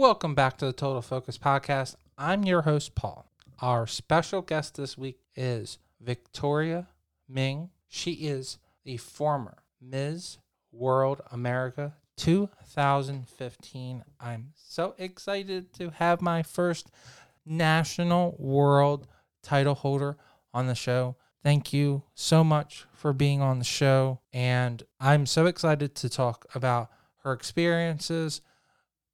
Welcome back to the Total Focus Podcast. I'm your host, Paul. Our special guest this week is Victoria Ming. She is the former Ms. World America 2015. I'm so excited to have my first national world title holder on the show. Thank you so much for being on the show. And I'm so excited to talk about her experiences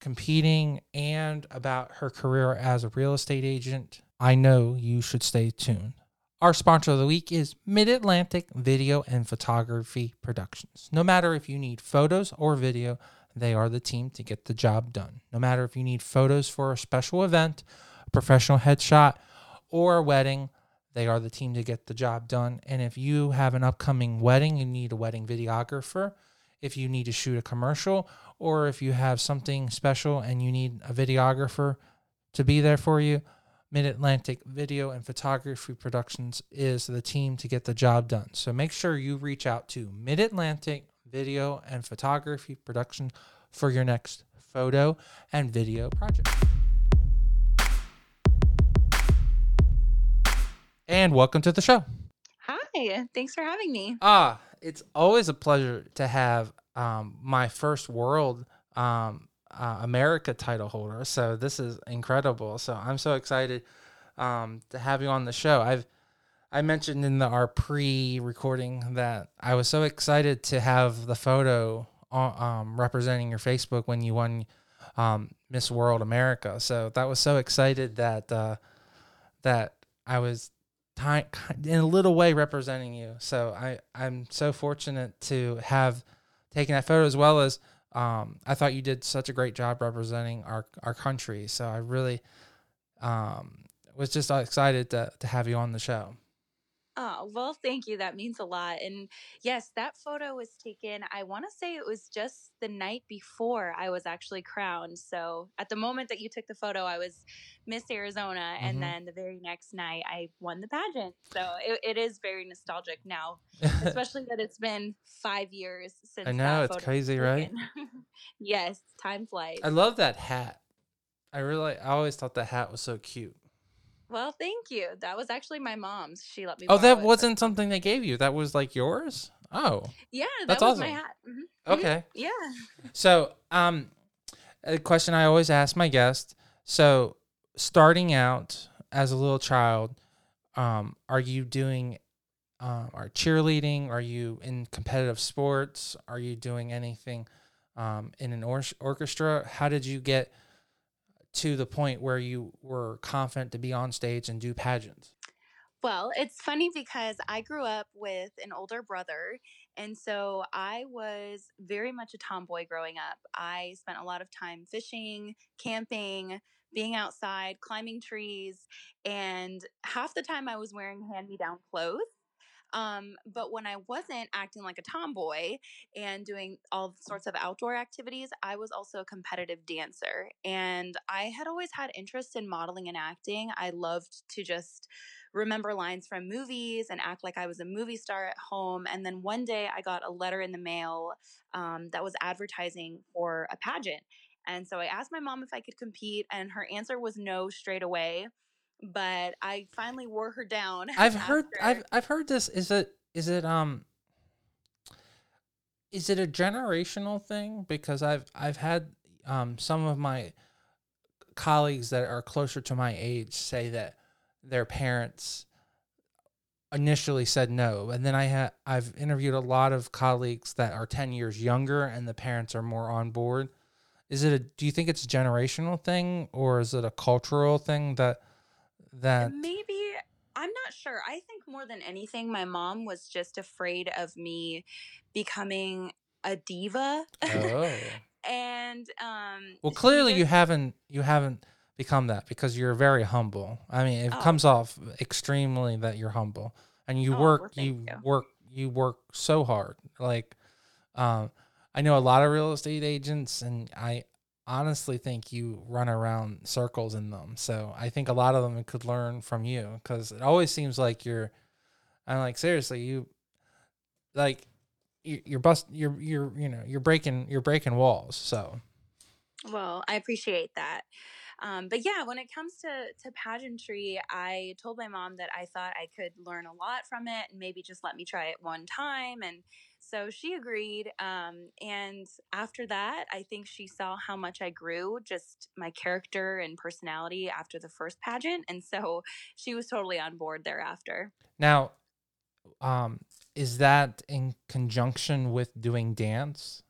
competing and about her career as a real estate agent. I know you should stay tuned. Our sponsor of the week is Mid Atlantic Video and Photography Productions. No matter if you need photos or video, they are the team to get the job done. No matter if you need photos for a special event, a professional headshot, or a wedding, they are the team to get the job done. And if you have an upcoming wedding, you need a wedding videographer. If you need to shoot a commercial, or if you have something special and you need a videographer to be there for you, Mid Atlantic Video and Photography Productions is the team to get the job done. So make sure you reach out to Mid Atlantic Video and Photography Production for your next photo and video project. And welcome to the show. Hi, thanks for having me. Ah, it's always a pleasure to have um, my first world um, uh, America title holder. So this is incredible. So I'm so excited um, to have you on the show. I've I mentioned in the, our pre-recording that I was so excited to have the photo um, representing your Facebook when you won um, Miss World America. So that was so excited that uh, that I was ty- in a little way representing you. So I I'm so fortunate to have taken that photo as well as um, I thought you did such a great job representing our our country. So I really um, was just excited to to have you on the show. Oh, well, thank you. That means a lot. And yes, that photo was taken, I want to say it was just the night before I was actually crowned. So at the moment that you took the photo, I was Miss Arizona. Mm-hmm. And then the very next night, I won the pageant. So it, it is very nostalgic now, especially that it's been five years since I know, it's crazy, right? yes, time flies. I love that hat. I really, I always thought that hat was so cute. Well, thank you. That was actually my mom's. She let me. Oh, that wasn't something they gave you. That was like yours. Oh. Yeah, that that's was awesome. my hat. Mm-hmm. mm-hmm. Okay. Yeah. So, um, a question I always ask my guests. So, starting out as a little child, um, are you doing, um, are cheerleading? Are you in competitive sports? Are you doing anything, um, in an or- orchestra? How did you get? To the point where you were confident to be on stage and do pageants? Well, it's funny because I grew up with an older brother. And so I was very much a tomboy growing up. I spent a lot of time fishing, camping, being outside, climbing trees. And half the time I was wearing hand me down clothes. Um, but when I wasn't acting like a tomboy and doing all sorts of outdoor activities, I was also a competitive dancer. And I had always had interest in modeling and acting. I loved to just remember lines from movies and act like I was a movie star at home. And then one day I got a letter in the mail um, that was advertising for a pageant. And so I asked my mom if I could compete, and her answer was no straight away but I finally wore her down. I've heard I've I've heard this. Is it is it um is it a generational thing? Because I've I've had um some of my colleagues that are closer to my age say that their parents initially said no and then i had i've interviewed a lot of colleagues that are 10 years younger and the parents are more on board is it a do you think it's a generational thing or is it a cultural thing that that maybe I'm not sure. I think more than anything, my mom was just afraid of me becoming a diva. Oh. and um Well clearly you haven't you haven't become that because you're very humble. I mean it oh. comes off extremely that you're humble. And you oh, work well, you, you work you work so hard. Like um I know a lot of real estate agents and I honestly think you run around circles in them. So I think a lot of them could learn from you because it always seems like you're. I'm like seriously, you like you're bust you're you're you know you're breaking you're breaking walls. So. Well, I appreciate that. Um, but yeah, when it comes to to pageantry, I told my mom that I thought I could learn a lot from it and maybe just let me try it one time. And so she agreed. Um, and after that, I think she saw how much I grew, just my character and personality after the first pageant. And so she was totally on board thereafter. Now, um, is that in conjunction with doing dance?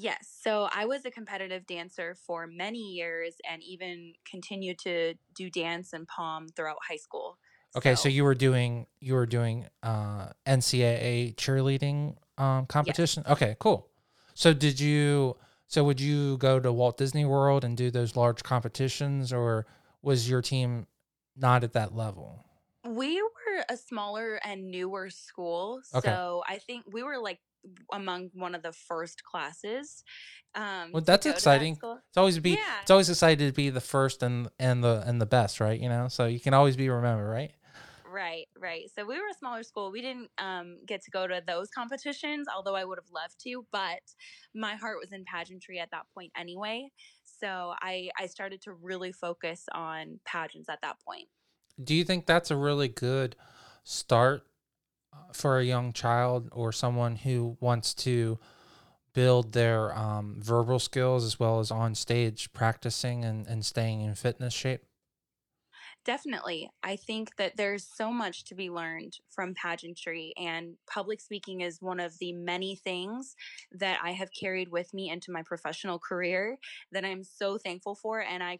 Yes. So I was a competitive dancer for many years and even continued to do dance and pom throughout high school. Okay, so So, you were doing you were doing uh NCAA cheerleading um yes. competition. Okay, cool. So did you so would you go to Walt Disney World and do those large competitions or was your team not at that level? We were a smaller and newer school. Okay. So I think we were like among one of the first classes um, Well, that's to that exciting. It's always be Yeah. it's always excited to be the first and and the and the best, right? You know, so you can always be remembered, right? Right, right. So we were a smaller school. We didn't um, get to go to those competitions, although I would have loved to. But my heart was in pageantry at that point anyway. So I I started to really focus on pageants at that point. Do you think that's a really good start uh, for a young child or someone who wants to build their um, verbal skills as well as on stage practicing and, and staying in fitness shape? Definitely. I think that there's so much to be learned from pageantry, and public speaking is one of the many things that I have carried with me into my professional career that I'm so thankful for. And I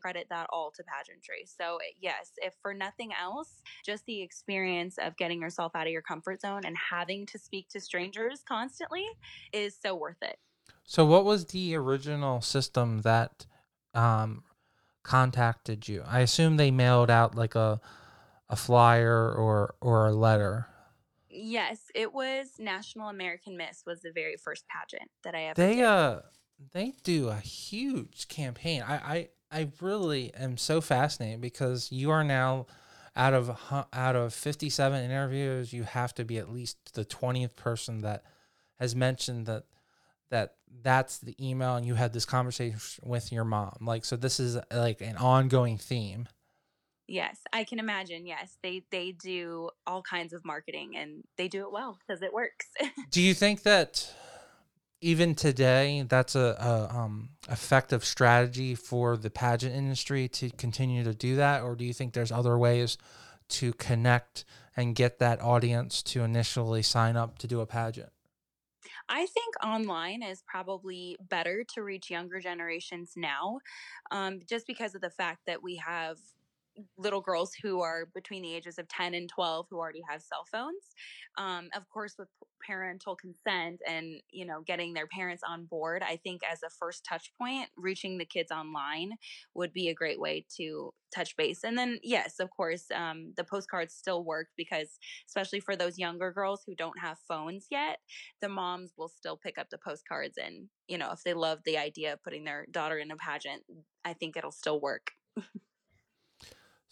credit that all to pageantry. So, yes, if for nothing else, just the experience of getting yourself out of your comfort zone and having to speak to strangers constantly is so worth it. So, what was the original system that um, contacted you? I assume they mailed out like a a flyer or or a letter. Yes, it was National American Miss was the very first pageant that I ever They did. uh they do a huge campaign. I I, I really am so fascinated because you are now out of out of 57 interviews, you have to be at least the 20th person that has mentioned that that that's the email and you had this conversation with your mom. Like so this is like an ongoing theme. Yes, I can imagine. Yes, they they do all kinds of marketing and they do it well because it works. Do you think that even today that's a, a um effective strategy for the pageant industry to continue to do that or do you think there's other ways to connect and get that audience to initially sign up to do a pageant I think online is probably better to reach younger generations now, um, just because of the fact that we have little girls who are between the ages of 10 and 12 who already have cell phones um, of course with parental consent and you know getting their parents on board i think as a first touch point reaching the kids online would be a great way to touch base. And then yes of course um, the postcards still work because especially for those younger girls who don't have phones yet the moms will still pick up the postcards and you know if they love the idea of putting their daughter in a pageant i think it'll still work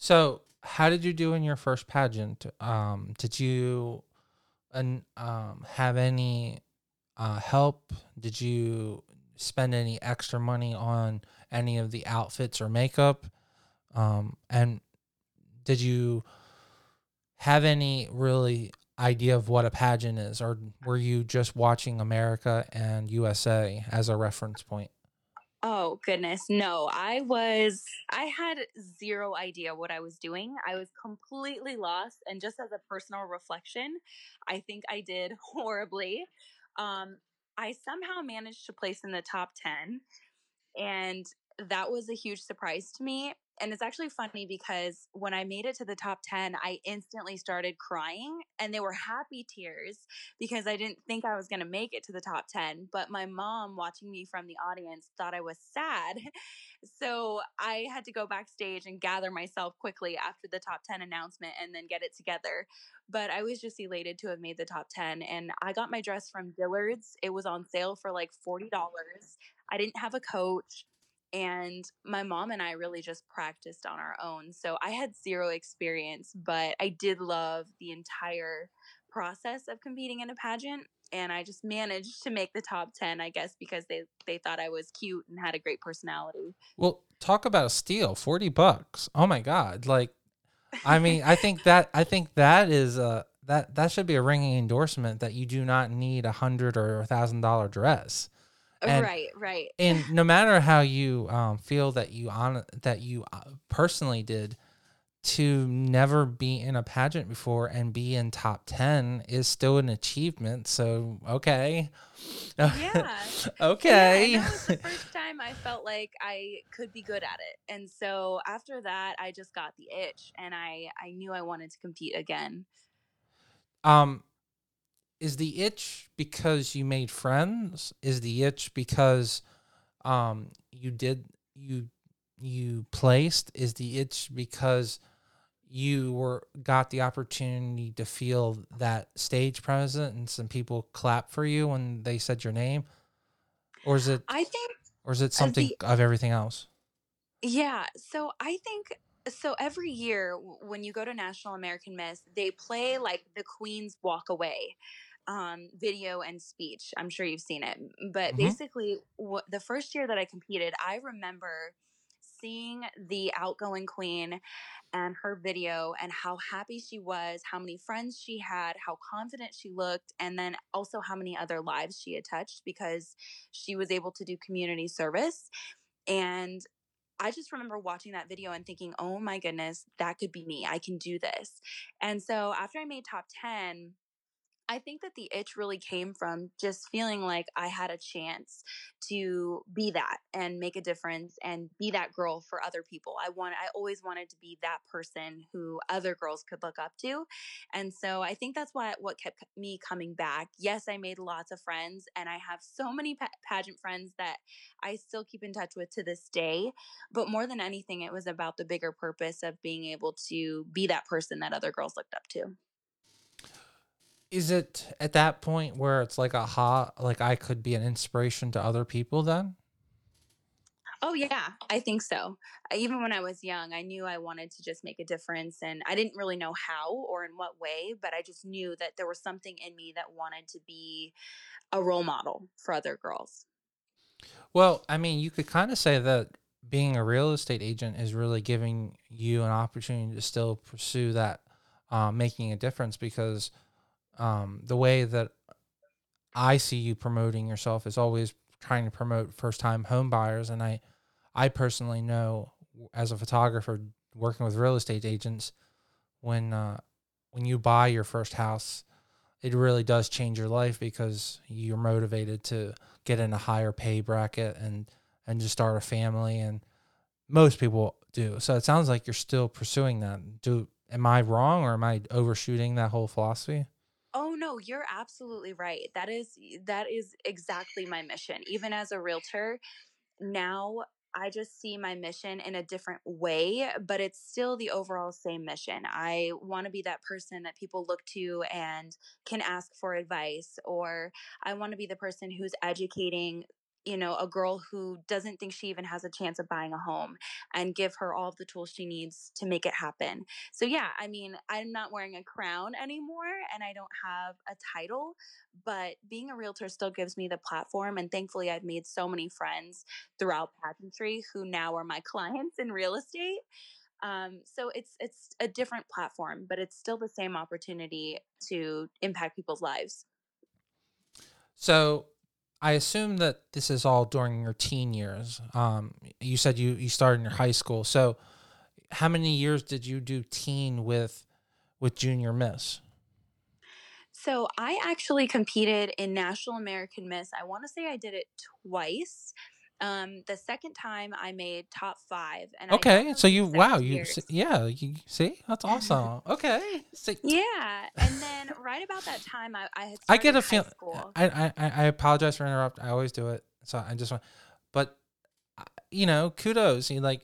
so how did you do in your first pageant? Um did you um have any uh help? Did you spend any extra money on any of the outfits or makeup? Um and did you have any really idea of what a pageant is, or were you just watching America and USA as a reference point? Oh goodness, no. I was I had zero idea what I was doing. I was completely lost and just as a personal reflection, I think I did horribly. Um I somehow managed to place in the top 10 and that was a huge surprise to me. And it's actually funny because when I made it to the top 10, I instantly started crying and they were happy tears because I didn't think I was going to make it to the top 10. But my mom, watching me from the audience, thought I was sad. So I had to go backstage and gather myself quickly after the top 10 announcement and then get it together. But I was just elated to have made the top 10. And I got my dress from Dillard's. It was on sale for like $40. I didn't have a coach and my mom and I really just practiced on our own. So I had zero experience, but I did love the entire process of competing in a pageant. and I just managed to make the top 10, I guess, because they, they thought I was cute and had a great personality. Well, talk about a steal, 40 bucks. Oh my God. Like, I mean, I think that, I think that is a, that, that should be a ringing endorsement that you do not need a hundred or a thousand dollar dress. And- right, right. and no matter how you um, feel that you on that you uh, personally did to never be in a pageant before and be in top 10 is still an achievement so okay Yeah. okay Yeah, that was the first time I felt like I could be good at it. And so after that, I just got the itch and I, I knew I wanted to compete again. um is the itch because you made friends? Is the itch because um you did you you placed? Is the itch because you were got the opportunity to feel that stage present and some people clap for you when they said your name? Or is it I think or is it something the- of everything else? Yeah. So I think so every year when you go to National American Miss, they play like the Queen's Walk Away um, video and speech. I'm sure you've seen it. But Mhm. basically, the first year that I competed, I remember seeing the outgoing queen and her video and how happy she was, how many friends she had, how confident she looked, and then also how many other lives she had touched because she was able to do community service. And I just remember watching that video and thinking, oh my goodness, that could be me. I can do this. And so after I made top 10, I think that the itch really came from just feeling like I had a chance to be that and make a difference and be that girl for other people. I want I always wanted to be that person who other girls could look up to. And so I think that's why what kept me coming back. Yes, I made lots of friends and I have so many pa- pageant friends that I still keep in touch with to this day, but more than anything it was about the bigger purpose of being able to be that person that other girls looked up to. Is it at that point where it's like a ha like i could be an inspiration to other people then Oh yeah, I think so. Even when I was young, I knew I wanted to just make a difference and I didn't really know how or in what way, but I just knew that there was something in me that wanted to be a role model for other girls. Well, I mean, you could kind of say that being a real estate agent is really giving you an opportunity to still pursue that, uh, making a difference because um, the way that I see you promoting yourself is always trying to promote first time home buyers. And I, I personally know as a photographer working with real estate agents, when, uh, when you buy your first house, it really does change your life because you're motivated to get in a higher pay bracket and and just start a family and most people do so it sounds like you're still pursuing that do am i wrong or am i overshooting that whole philosophy no, you're absolutely right. That is that is exactly my mission. Even as a realtor, now I just see my mission in a different way, but it's still the overall same mission. I want to be that person that people look to and can ask for advice, or I want to be the person who's educating, you know, a girl who doesn't think she even has a chance of buying a home and give her all of the tools she needs to make it happen. So, yeah, I mean, I'm not wearing a crown anymore and I don't have a title, but being a realtor still gives me the platform. And thankfully, I've made so many friends throughout pageantry who now are my clients in real estate. Um, so it's it's a different platform, but it's still the same opportunity to impact people's lives. so i assume that this is all during your teen years um you said you you started in your high school so how many years did you do teen with with junior miss So I actually competed in National American Miss. I want to say I did it twice. Um, the second time I made top five, and okay so you wow you years. s- yeah you see that's awesome okay Yeah, and then right about that time, I, I had. I get a high feel. I, I I I apologize for interrupt. I always do it. So I just want, but uh, you know, kudos. You like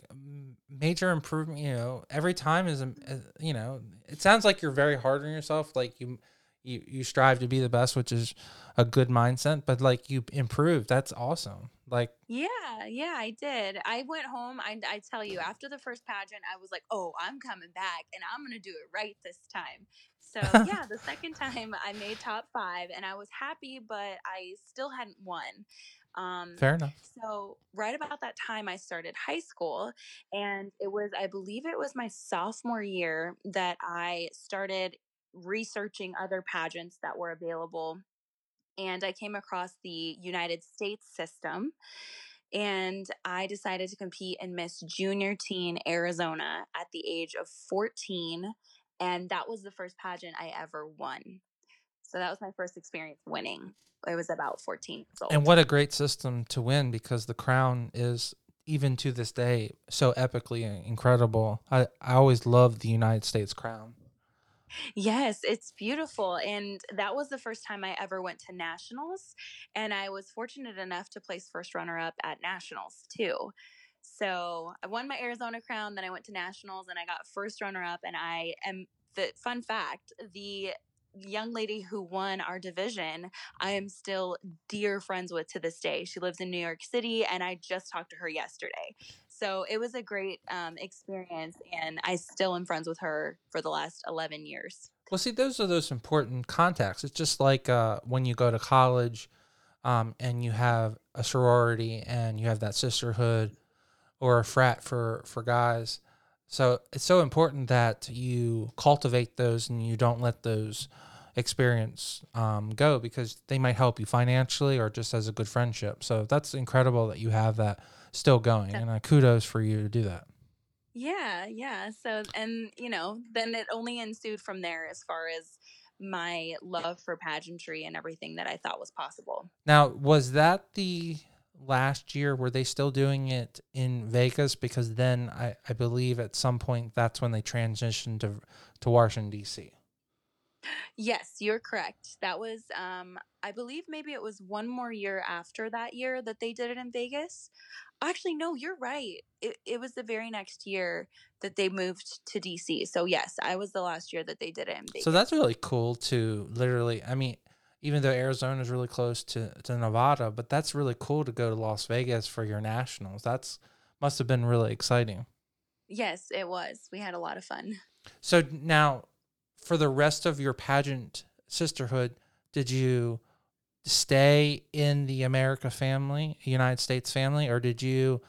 major improvement. You know, every time is um, uh, you know. It sounds like you're very hard on yourself. Like you, you you strive to be the best, which is a good mindset. But like you improve. That's awesome. Like Yeah, yeah, I did. I went home. I, I tell you, after the first pageant, I was like, "Oh, I'm coming back, and I'm gonna do it right this time." So yeah, the second time I made top five, and I was happy, but I still hadn't won. Um, Fair enough. so right about that time, I started high school, and it was, I believe, it was my sophomore year that I started researching other pageants that were available, and I came across the United States system. And I decided to compete in Miss Junior Teen Arizona at the age of 14. And that was the first pageant I ever won. So that was my first experience winning. It was about 14 years old. And what a great system to win because the crown is even to this day so epically uh, incredible. I, I always loved the United States crown. Yes, it's beautiful. And that was the first time I ever went to nationals. And I was fortunate enough to place first runner up at nationals too. So I won my Arizona crown, then I went to nationals and I got first runner up. And I am the fun fact the young lady who won our division, I am still dear friends with to this day. She lives in New York City, and I just talked to her yesterday. So it was a great um, experience, and I still am friends with her for the last 11 years. Well, see, those are those important contacts. It's just like uh, when you go to college um, and you have a sorority and you have that sisterhood or a frat for, for guys. So it's so important that you cultivate those and you don't let those experience um, go because they might help you financially or just as a good friendship. So that's incredible that you have that still going, and uh, kudos for you to do that. Yeah, yeah. So, and you know, then it only ensued from there as far as my love for pageantry and everything that I thought was possible. Now, was that the last year? Were they still doing it in Vegas? Because then I, I believe at some point that's when they transitioned to to Washington D.C. Yes, you're correct. That was, um, I believe maybe it was one more year after that year that they did it in Vegas. Actually, no, you're right. It, it was the very next year that they moved to DC. So, yes, I was the last year that they did it in Vegas. So that's really cool to literally, I mean, even though Arizona is really close to, to Nevada, but that's really cool to go to Las Vegas for your nationals. That's must have been really exciting. Yes, it was. We had a lot of fun. So now for the rest of your pageant sisterhood, did you stay in the America family, United States family, or did you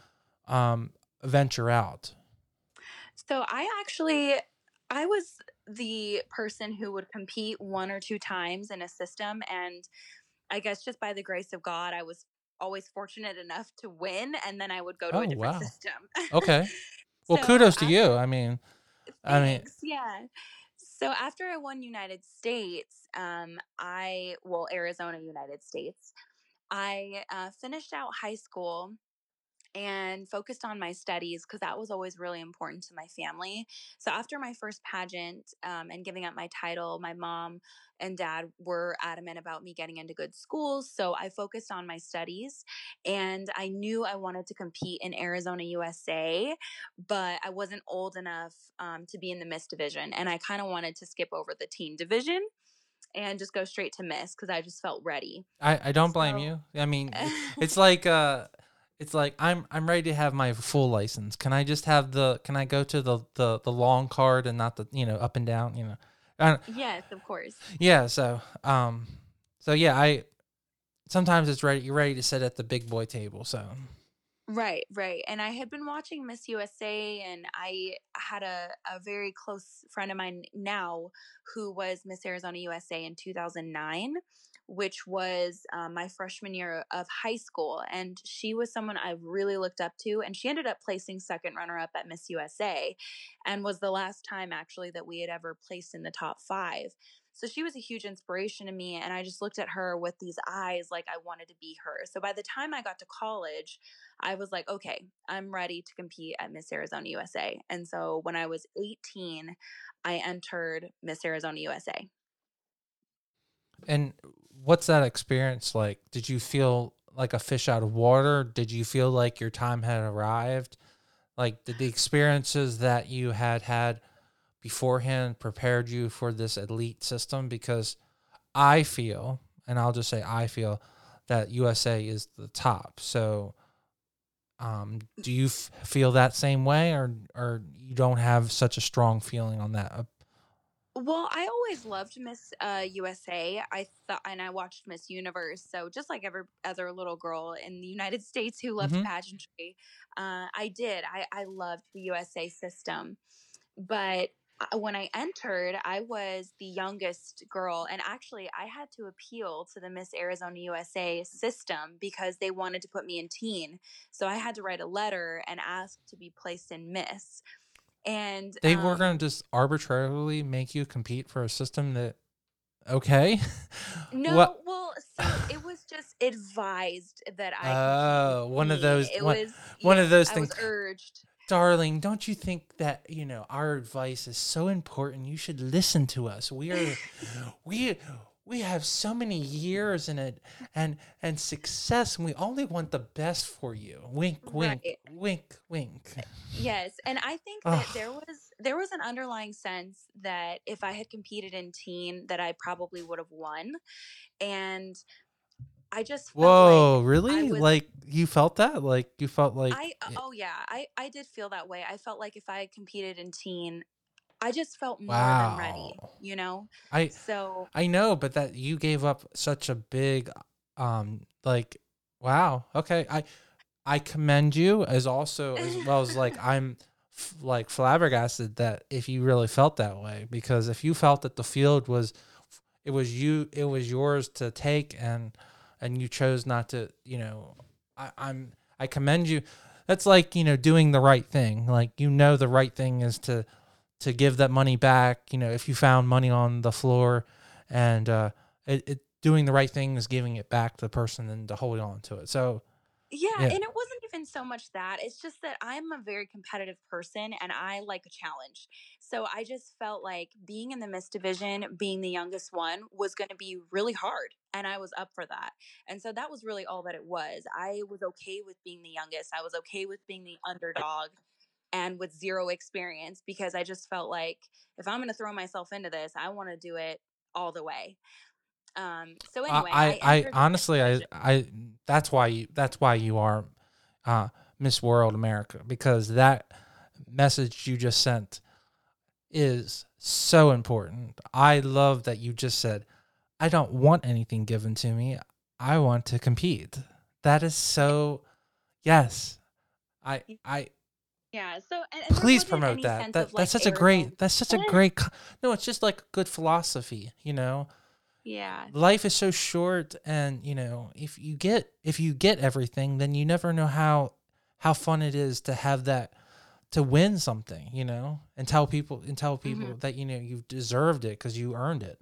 um, venture out? So I actually, I was the person who would compete one or two times in a system, and I guess just by the grace of God, I was always fortunate enough to win, and then I would go to Oh, a different wow. system. Okay. Well, So kudos to I- you. I mean, I mean- yeah. So after I won United States, um, I well Arizona United States, I uh, finished out high school and focused on my studies because that was always really important to my family. So after my first pageant um, and giving up my title, my mom and dad were adamant about me getting into good schools. So I focused on my studies and I knew I wanted to compete in Arizona, USA, but I wasn't old enough um, to be in the Miss division. And I kind of wanted to skip over the teen division and just go straight to Miss because I just felt ready. I, I don't blame you. I mean, it's like uh, it's like I'm I'm ready to have my full license. Can I just have the? Can I go to the the the long card and not the you know up and down? You know, I, yes, of course. yeah. So um, so yeah, I sometimes it's ready. You're ready to sit at the big boy table. So Right, right. And I had been watching Miss USA, and I had a, a very close friend of mine now who was Miss Arizona USA in 2009, which was um, my freshman year of high school. And she was someone I really looked up to, and she ended up placing second runner up at Miss USA and was the last time actually that we had ever placed in the top five. So she was a huge inspiration to me, and I just looked at her with these eyes like I wanted to be her. So by the time I got to college, I was like, okay, I'm ready to compete at Miss Arizona USA. And so when I was 18, I entered Miss Arizona USA. And what's that experience like? Did you feel like a fish out of water? Did you feel like your time had arrived? Like did the experiences that you had had beforehand prepared you for this elite system? Because I feel, and I'll just say I feel that USA is the top. So, um, do you f- feel that same way, or or you don't have such a strong feeling on that? Well, I always loved Miss uh, USA. I thought, and I watched Miss Universe. So just like every other little girl in the United States who loved hmm pageantry, uh, I did. I, I loved the USA system. But uh, when I entered, I was the youngest girl, and actually, I had to appeal to the Miss Arizona USA system because they wanted to put me in teen. So I had to write a letter and ask to be placed in Miss. And They were um, going to just arbitrarily make you compete for a system that, okay. No, what? well, so it was just advised that I Oh, in one of those, It one, was, one of those I things. was urged. Darling, don't you think that, you know, our advice is so important? You should listen to us. We are we we have so many years in it and and success and we only want the best for you. Wink, wink, Right. wink, wink. Yes, and I think that Oh, there was there was an underlying sense that if I had competed in teen that I probably would have won. And I just felt like whoa, I really? was Like you felt that? Like you felt like I oh yeah, I I did feel that way. I felt like if I had competed in teen, I just felt more than ready, you know? I So, I know, but that you gave up such a big um like wow. Okay. I I commend you as also as well as like I'm f- like flabbergasted that if you really felt that way because if you felt that the field was it was you it was yours to take and and you chose not to you know I, I'm I commend you that's like you know doing the right thing like you know the right thing is to to give that money back you know if you found money on the floor and uh it, it doing the right thing is giving it back to the person and to hold on to it so Yeah, yeah and it wasn't even so much that. It's just that I'm a very competitive person and I like a challenge. So I just felt like being in the Miss division, being the youngest one, was going to be really hard. And I was up for that. And so that was really all that it was. I was okay with being the youngest, I was okay with being the underdog and with zero experience because I just felt like if I'm going to throw myself into this, I want to do it all the way. Um, so anyway, I, I I, I entered the Miss honestly, I. I, that's why you, that's why you are, uh, Miss World America because that message you just sent is so important. I love that you just said, I don't want anything given to me. I want to compete. That is so, yes. I, I, Yeah. So and, and please promote that. That of like that's such a great, that's such a great, no, it's just like good philosophy, you know? Yeah. life is so short and you know if you get if you get everything then you never know how how fun it is to have that to win something you know and tell people and tell people hmm that you know you've deserved it because you earned it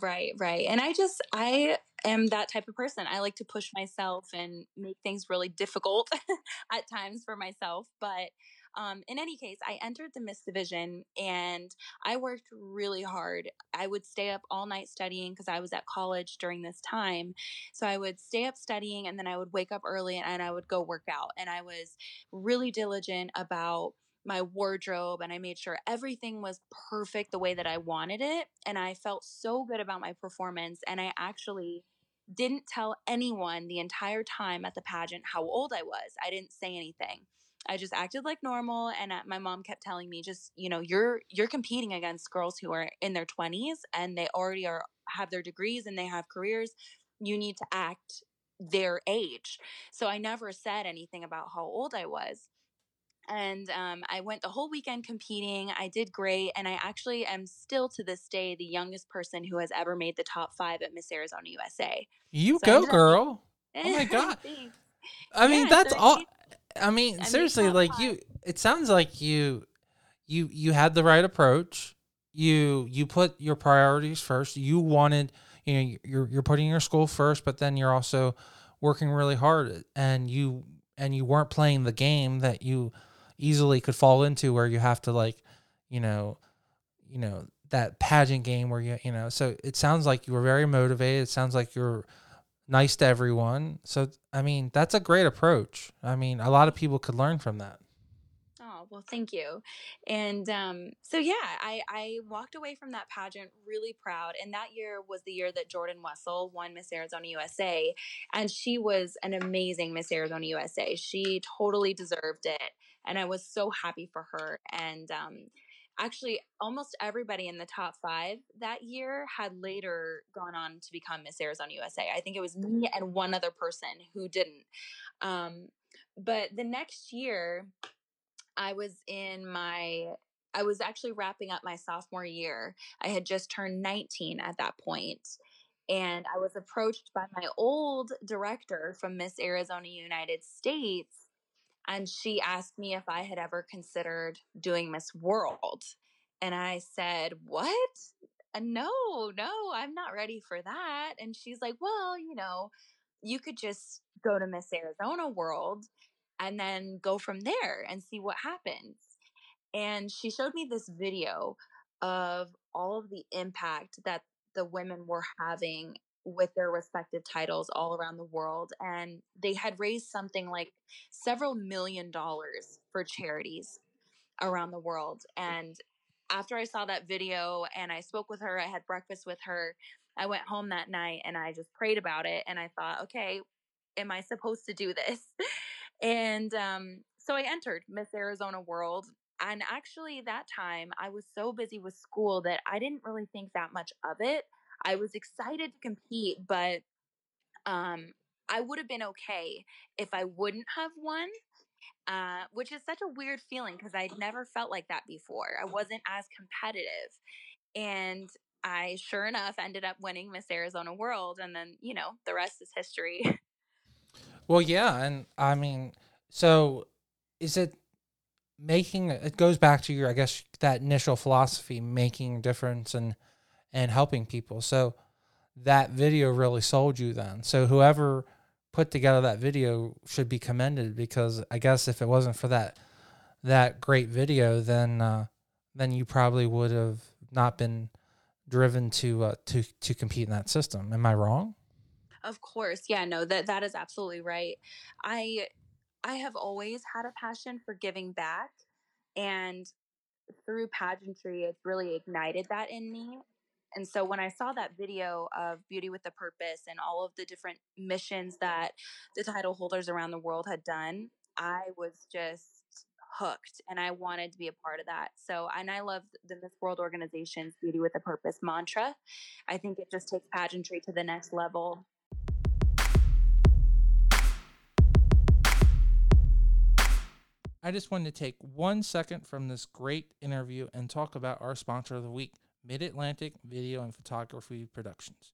Right, right. And I just, I am that type of person. I like to push myself and make things really difficult at times for myself. But um, in any case, I entered the Miss Division and I worked really hard. I would stay up all night studying because I was at college during this time. So I would stay up studying and then I would wake up early and I would go work out. And I was really diligent about my wardrobe and I made sure everything was perfect the way that I wanted it. And I felt so good about my performance. And I actually didn't tell anyone the entire time at the pageant how old I was. I didn't say anything. I just acted like normal and uh, my mom kept telling me just, you know, you're you're competing against girls who are in their 20s and they already are have their degrees and they have careers. You need to act their age. So I never said anything about how old I was and um, I went the whole weekend competing. I did great, and I actually am still to this day the youngest person who has ever made the top five at Miss Arizona USA. you So go up girl oh my god i mean Yeah, that's so all made i mean I seriously like five. you it sounds like you you you had the right approach you you put your priorities first you wanted you know you're you're putting your school first but then you're also working really hard and you and you weren't playing the game that you easily could fall into where you have to like you know you know that pageant game where you you know so it sounds like you were very motivated it sounds like you're nice to everyone so i mean that's a great approach i mean a lot of people could learn from that Oh, well, thank you. And um, so, yeah, I, I walked away from that pageant really proud. And that year was the year that Jordan Wessel won Miss Arizona USA. And she was an amazing Miss Arizona USA. She totally deserved it. And I was so happy for her. And um, actually almost everybody in the top five that year had later gone on to become Miss Arizona USA. I think it was me and one other person who didn't. Um, but the next year, I was in my I was actually wrapping up my sophomore year. I had just turned 19 at that point, and I was approached by my old director from Miss Arizona United States and she asked me if I had ever considered doing Miss World. And I said, What? Uh, no, no, I'm not ready for that. And she's like, Well, you know, you could just go to Miss Arizona World and then go from there and see what happens. And she showed me this video of all of the impact that the women were having with their respective titles all around the world. And they had raised something like several million dollars for charities around the world. And after I saw that video and I spoke with her, I had breakfast with her. I went home that night and I just prayed about it. And I thought, okay, am I supposed to do this? and um, so I entered Miss Arizona World. And actually, that time I was so busy with school that I didn't really think that much of it. I was excited to compete, but um, I would have been okay if I wouldn't have won. Uh, which is such a weird feeling because I'd never felt like that before. I wasn't as competitive. And I, sure enough, ended up winning Miss Arizona World. And then, you know, the rest is history. Well, yeah. And I mean, so is it making it goes back to your, I guess, that initial philosophy, making a difference and and helping people. So that video really sold you then. So whoever put together that video should be commended because I guess if it wasn't for that that great video, then uh, then you probably would have not been driven to uh, to to compete in that system. Am I wrong? Of course, yeah, no, that that is absolutely right. I I have always had a passion for giving back, and through pageantry, it's really ignited that in me. And so when I saw that video of Beauty with a Purpose and all of the different missions that the title holders around the world had done, I was just hooked and I wanted to be a part of that. So, and I love the Miss World organization's Beauty with a Purpose mantra. I think it just takes pageantry to the next level. I just wanted to take one second from this great interview and talk about our sponsor of the week. Mid Atlantic Video and Photography Productions.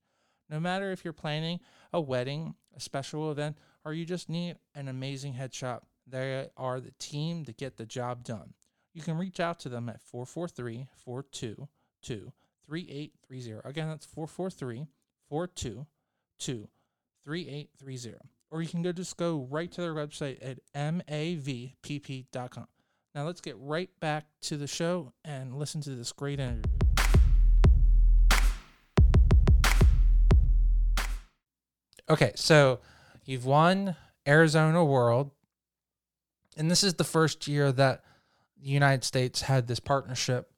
No matter if you're planning a wedding, a special event, or you just need an amazing headshot, they are the team to get the job done. You can reach out to them at 443 422 3830. Again, that's 443 422 3830. Or you can go just go right to their website at mavpp.com. Now let's get right back to the show and listen to this great interview. Okay, so you've won Arizona World, and this is the first year that the United States had this partnership,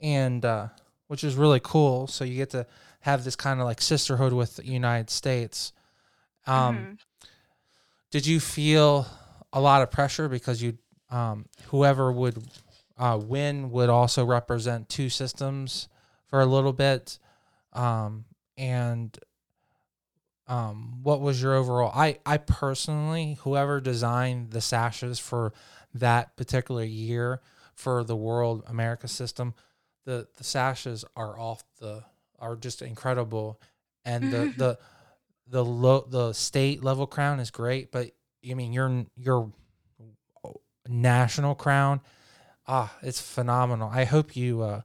and uh, which is really cool. So you get to have this kind of like sisterhood with the United States. Um, mm-hmm. Did you feel a lot of pressure because you, um, whoever would uh, win would also represent two systems for a little bit, um, and um, what was your overall? I I personally, whoever designed the sashes for that particular year for the World America system, the the sashes are off the are just incredible, and the the the low the state level crown is great, but I mean your your national crown, ah, it's phenomenal. I hope you uh,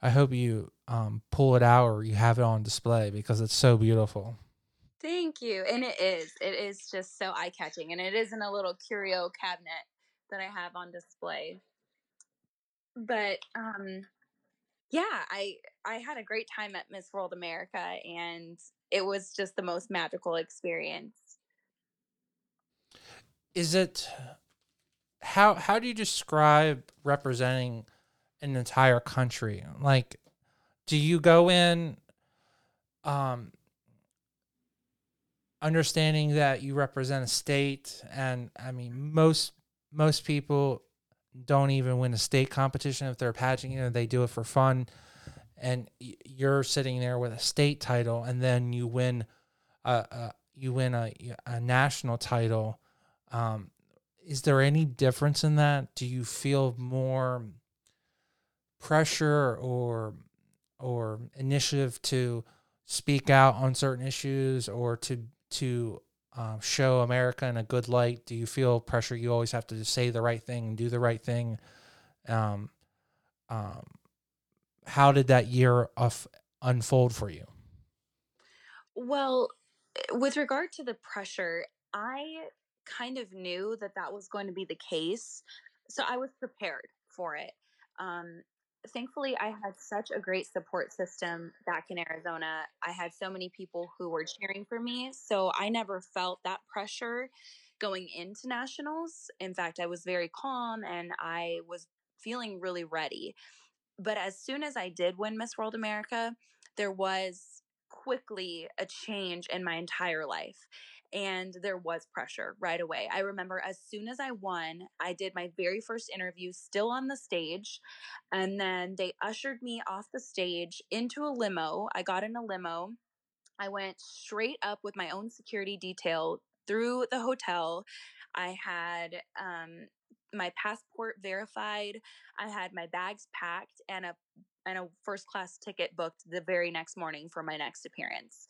I hope you um, pull it out or you have it on display because it's so beautiful. You. And it is. It is just so eye catching. And it is in a little curio cabinet that I have on display. But um yeah, I I had a great time at Miss World America and it was just the most magical experience. Is it how how do you describe representing an entire country? Like do you go in um understanding that you represent a state and i mean most most people don't even win a state competition if they're pageant, you know, they do it for fun. And you're sitting there with a state title, and then you win, a, a you win a, a national title. Um, is there any difference in that? Do you feel more pressure or or initiative to speak out on certain issues or to to um, show America in a good light? Do you feel pressure? You always have to say the right thing and do the right thing. Um, um, how did that year of unfold for you? Well, with regard to the pressure, I kind of knew that that was going to be the case, so I was prepared for it. Um, thankfully I had such a great support system back in Arizona. I had so many people who were cheering for me, so I never felt that pressure going into nationals. In fact, I was very calm and I was feeling really ready. But as soon as I did win Miss World America, there was quickly a change in my entire life and there was pressure right away. I remember as soon as I won, I did my very first interview still on the stage, and then they ushered me off the stage into a limo. I got in a limo. I went straight up with my own security detail through the hotel. I had um, my passport verified. I had my bags packed and a and a first class ticket booked the very next morning for my next appearance.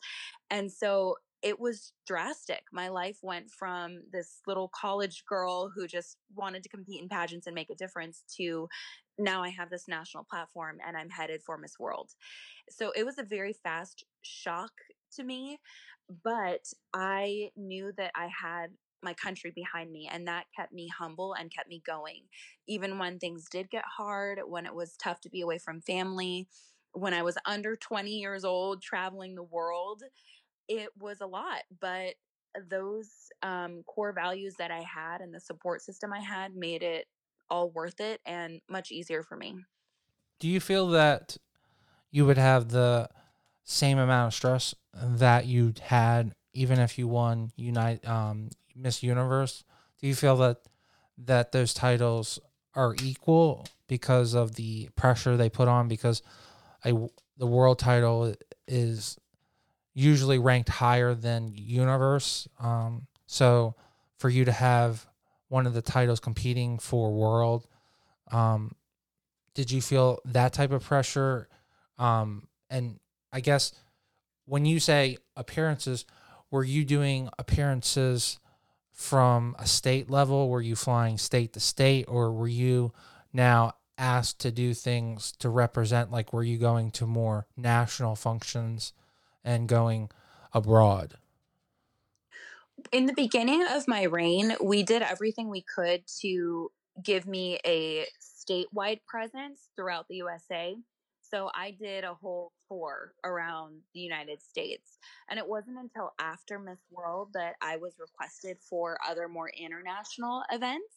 And so it was drastic. My life went from this little college girl who just wanted to compete in pageants and make a difference to now I have this national platform and I'm headed for Miss World. So it was a very fast shock to me, but I knew that I had my country behind me and that kept me humble and kept me going even when things did get hard when it was tough to be away from family when i was under 20 years old traveling the world it was a lot, but those um, core values that I had and the support system I had made it all worth it and much easier for me. Do you feel that you would have the same amount of stress that you had even if you won Unite um, Miss Universe? Do you feel that that those titles are equal because of the pressure they put on? Because a the world title is usually ranked higher than Universe. Um, so for you to have one of the titles competing for World, um, did you feel that type of pressure? Um, and I guess when you say appearances, were you doing appearances from a state level? Were you flying state to state, or were you now asked to do things to represent? Like, were you going to more national functions? And going abroad? In the beginning of my reign, we did everything we could to give me a statewide presence throughout the USA. So I did a whole tour around the United States. And it wasn't until after Miss World that I was requested for other more international events.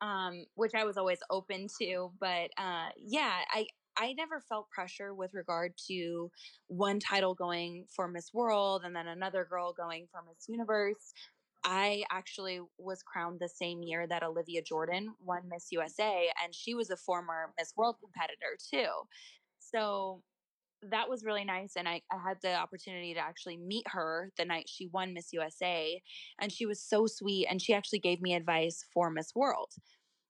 Um, which I was always open to, but uh, yeah, I I never felt pressure with regard to one title going for Miss World and then another girl going for Miss Universe. I actually was crowned the same year that Olivia Jordan won Miss USA, and she was a former Miss World competitor too. So that was really nice. And I, I had the opportunity to actually meet her the night she won Miss USA. And she was so sweet. And she actually gave me advice for Miss World.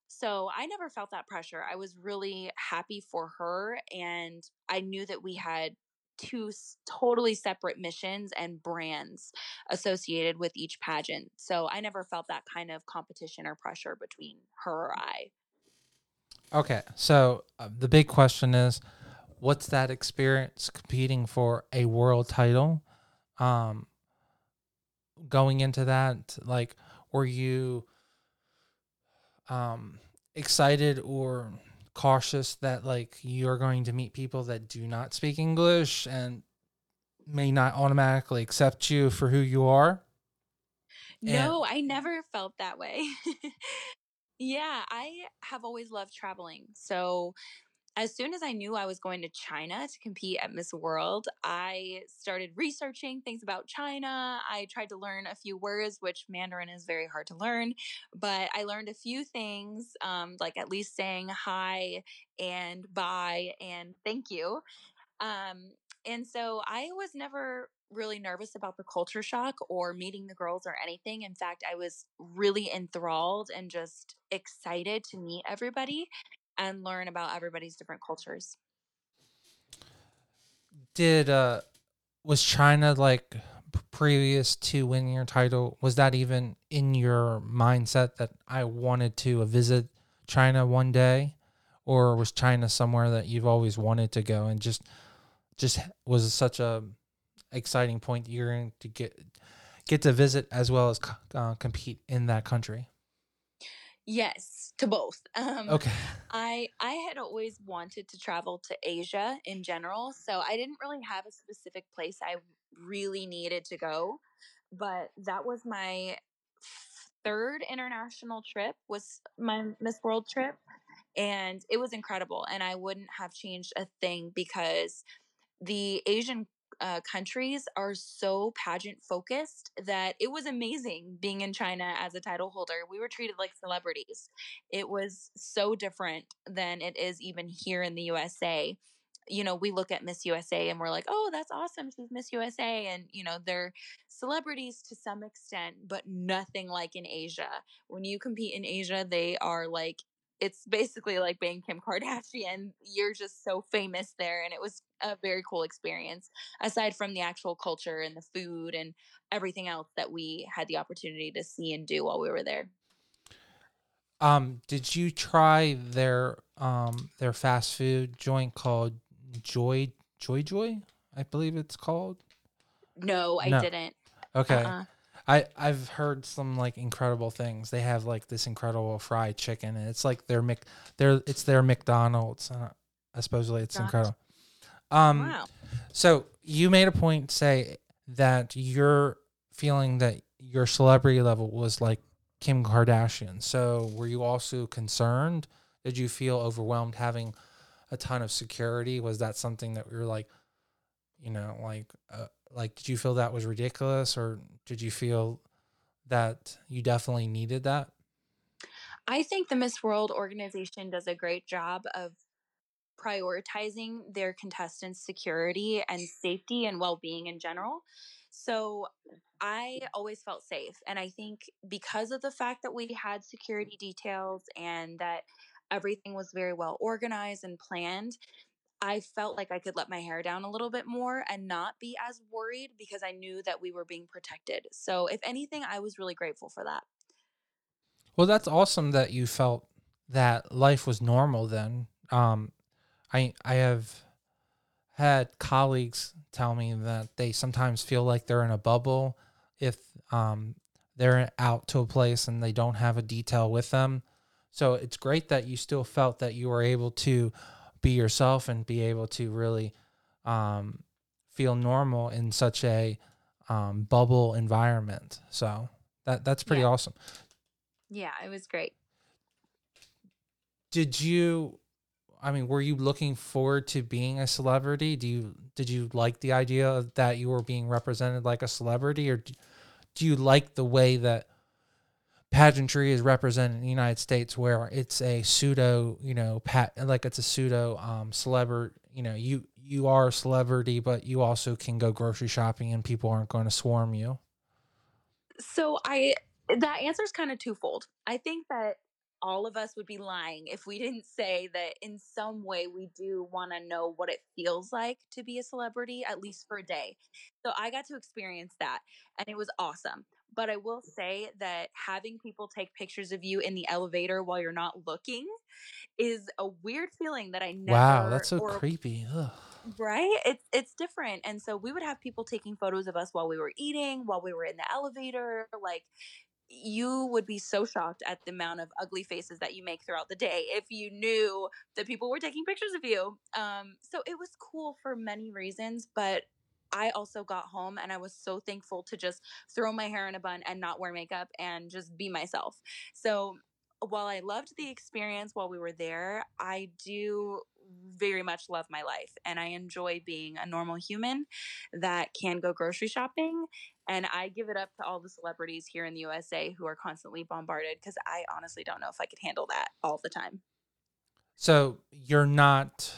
So I never felt that pressure. I was really happy for her. And I knew that we had two totally separate missions and brands associated with each pageant. So I never felt that kind of competition or pressure between her or I. Okay. So uh, the big question is what's that experience competing for a world title? Um, going into that, like, were you um, excited or cautious that like you're going to meet people that do not speak English and may not automatically accept you for who you are? No, and- I never felt that way. yeah, I have always loved traveling. So as soon as I knew I was going to China to compete at Miss World, I started researching things about China. I tried to learn a few words, which Mandarin is very hard to learn, but I learned a few things, um, like at least saying hi and bye and thank you. Um, and so I was never really nervous about the culture shock or meeting the girls or anything. In fact, I was really enthralled and just excited to meet everybody and learn about everybody's different cultures. Did uh was China like previous to winning your title was that even in your mindset that I wanted to visit China one day or was China somewhere that you've always wanted to go and just just was such a exciting point you're going to get get to visit as well as uh, compete in that country Yes, to both. Um, okay I I had always wanted to travel to Asia in general, so I didn't really have a specific place I really needed to go, but that was my third international trip was my Miss World trip and it was incredible and I wouldn't have changed a thing because the Asian uh, countries are so pageant focused that it was amazing being in China as a title holder. We were treated like celebrities. It was so different than it is even here in the USA. You know, we look at Miss USA and we're like, oh, that's awesome. She's Miss USA. And, you know, they're celebrities to some extent, but nothing like in Asia. When you compete in Asia, they are like it's basically like being Kim Kardashian. You're just so famous there. And it was a very cool experience, aside from the actual culture and the food and everything else that we had the opportunity to see and do while we were there. Um, did you try their um their fast food joint called Joy Joy Joy? I believe it's called. No, I no. didn't. Okay. Uh-uh. I I've heard some like incredible things. They have like this incredible fried chicken, and it's like their Mc, their it's their McDonald's. Uh, supposedly, it's Gosh. incredible. Um, wow. So you made a point say that you're feeling that your celebrity level was like Kim Kardashian. So were you also concerned? Did you feel overwhelmed having a ton of security? Was that something that we were like, you know, like uh, like did you feel that was ridiculous or did you feel that you definitely needed that? I think the miss world organization does a great job of prioritizing their contestants security and safety and well-being in general. So i always felt safe and i think because of the fact that we had security details and that everything was very well organized and planned I felt like I could let my hair down a little bit more and not be as worried because I knew that we were being protected. So, if anything, I was really grateful for that. Well, that's awesome that you felt that life was normal then. Um, I I have had colleagues tell me that they sometimes feel like they're in a bubble if um, they're out to a place and they don't have a detail with them. So it's great that you still felt that you were able to be yourself and be able to really um, feel normal in such a um, bubble environment. So that that's pretty yeah. awesome. Yeah, it was great. Did you? I mean, were you looking forward to being a celebrity? Do you did you like the idea that you were being represented like a celebrity, or do you like the way that pageantry is represented in the United States where it's a pseudo, you know, pat like it's a pseudo um celebrity, you know, you you are a celebrity but you also can go grocery shopping and people aren't going to swarm you. So I that answer is kind of twofold. I think that all of us would be lying if we didn't say that in some way we do want to know what it feels like to be a celebrity, at least for a day. So I got to experience that and it was awesome. But I will say that having people take pictures of you in the elevator while you're not looking is a weird feeling that I never. Wow, that's so or, creepy. Ugh. Right? It's it's different. And so we would have people taking photos of us while we were eating, while we were in the elevator. Like you would be so shocked at the amount of ugly faces that you make throughout the day if you knew that people were taking pictures of you. Um, so it was cool for many reasons, but I also got home and I was so thankful to just throw my hair in a bun and not wear makeup and just be myself. So while I loved the experience while we were there, I do very much love my life and I enjoy being a normal human that can go grocery shopping. And I give it up to all the celebrities here in the USA who are constantly bombarded because I honestly don't know if I could handle that all the time. So you're not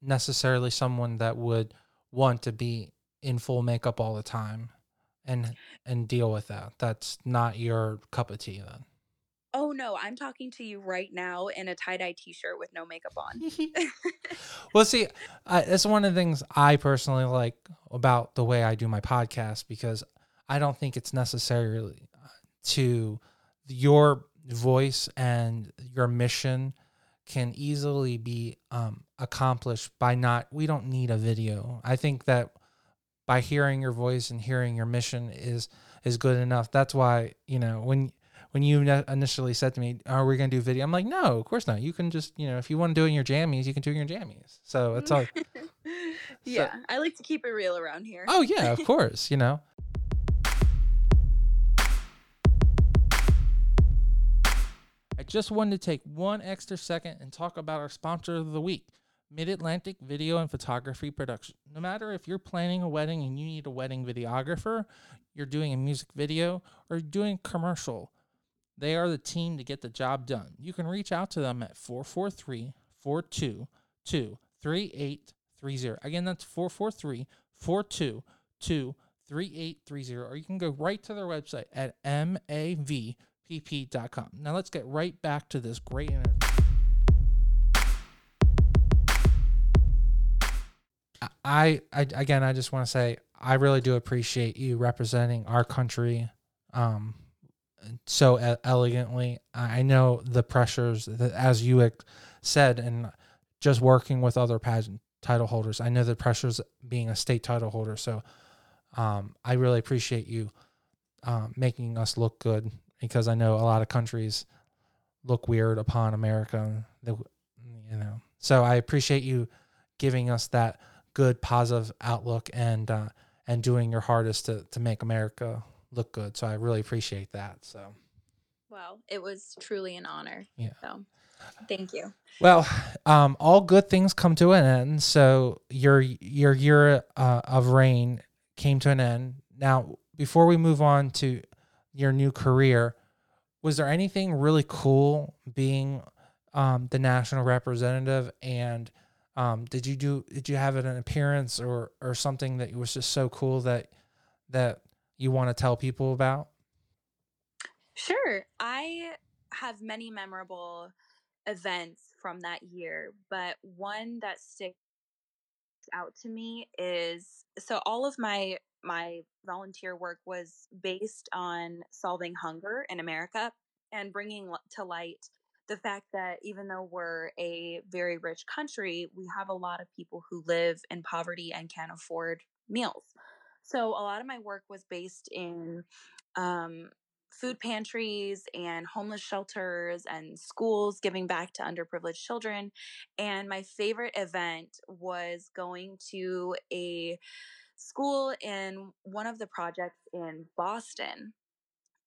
necessarily someone that would want to be in full makeup all the time and and deal with that. That's not your cup of tea then. Oh no, I'm talking to you right now in a tie dye t shirt with no makeup on. well, see, I, that's one of the things I personally like about the way I do my podcast because I don't think it's necessarily uh, to your voice and your mission can easily be um, accomplished by not. We don't need a video. I think that by hearing your voice and hearing your mission is is good enough. That's why you know when when you initially said to me, "Are we going to do video?" I'm like, "No, of course not. You can just, you know, if you want to do it in your jammies, you can do it in your jammies." So it's all. yeah, so, I like to keep it real around here. Oh yeah, of course. You know. I just wanted to take one extra second and talk about our sponsor of the week, Mid Atlantic Video and Photography Production. No matter if you're planning a wedding and you need a wedding videographer, you're doing a music video, or doing commercial, they are the team to get the job done. You can reach out to them at 443 422 3830. Again, that's 443 422 3830. Or you can go right to their website at mavpp.com. Now let's get right back to this great interview. I, I again, I just want to say I really do appreciate you representing our country um, so elegantly. I know the pressures that, as you said, and just working with other pageant title holders. I know the pressures being a state title holder. So um, I really appreciate you um, making us look good because I know a lot of countries look weird upon America. You know, so I appreciate you giving us that good, positive outlook and uh, and doing your hardest to to make America look good. So I really appreciate that. So, well, it was truly an honor. Yeah. So, thank you. Well, um, all good things come to an end. So your your year uh, of reign came to an end. Now, before we move on to your new career, was there anything really cool being um, the national representative and um, did you do did you have an appearance or or something that was just so cool that that you want to tell people about? Sure. I have many memorable events from that year, but one that sticks out to me is so all of my my volunteer work was based on solving hunger in America and bringing to light the fact that even though we're a very rich country, we have a lot of people who live in poverty and can't afford meals. So a lot of my work was based in um, food pantries and homeless shelters and schools giving back to underprivileged children. And my favorite event was going to a school in one of the projects in Boston.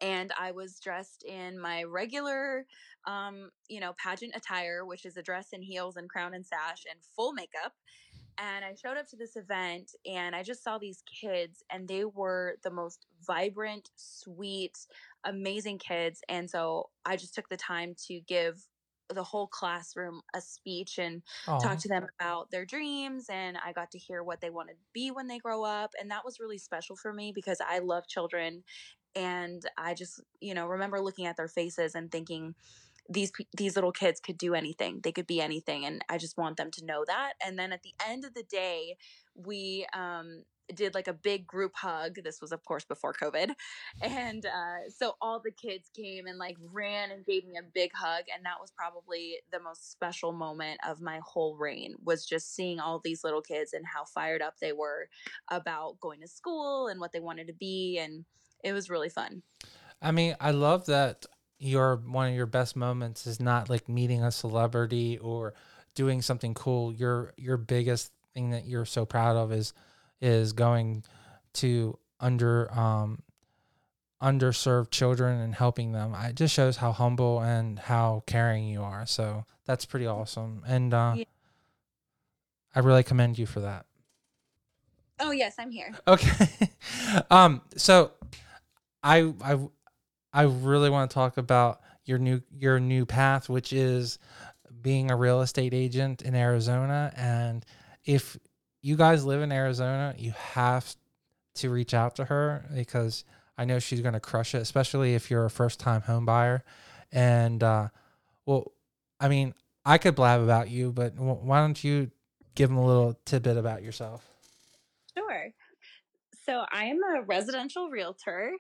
And I was dressed in my regular, um, you know, pageant attire, which is a dress and heels and crown and sash and full makeup and I showed up to this event and I just saw these kids and they were the most vibrant, sweet, amazing kids. And so I just took the time to give the whole classroom a speech and Aww. talk to them about their dreams and I got to hear what they want to be when they grow up and that was really special for me because I love children and I just, you know, remember looking at their faces and thinking these these little kids could do anything. They could be anything and i just want them to know that. And then at the end of the day we um did like a big group hug. This was of course before covid. And uh, so all the kids came and like ran and gave me a big hug and that was probably the most special moment of my whole reign was just seeing all these little kids and how fired up they were about going to school and what they wanted to be and it was really fun i mean i love that your one of your best moments is not like meeting a celebrity or doing something cool. Your your biggest thing that you're so proud of is is going to under um underserved children and helping them. It just shows how humble and how caring you are. So that's pretty awesome. And uh, yeah. I really commend you for that. Oh yes, I'm here. Okay. um. So, I I I really want to talk about your new your new path, which is being a real estate agent in Arizona. And if you guys live in Arizona, you have to reach out to her because I know she's going to crush it, especially if you're a first time home buyer. And uh, well, I mean, I could blab about you, but why don't you give them a little tidbit about yourself? Sure. So I am a residential realtor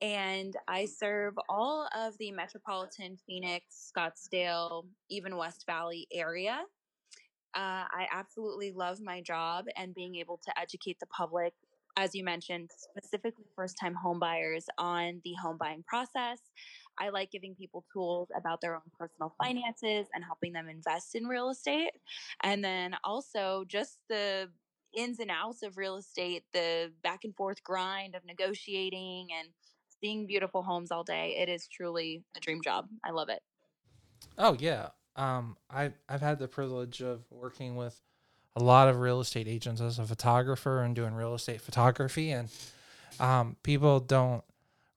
and I serve all of the metropolitan Phoenix, Scottsdale, even West Valley area. Uh, I absolutely love my job and being able to educate the public, as you mentioned, specifically first time homebuyers on the home buying process. I like giving people tools about their own personal finances and helping them invest in real estate. And then also just the ins and outs of real estate, the back and forth grind of negotiating and seeing beautiful homes all day. It is truly a dream job. I love it. Oh yeah. Um, I I've had the privilege of working with a lot of real estate agents as a photographer and doing real estate photography, and um, people don't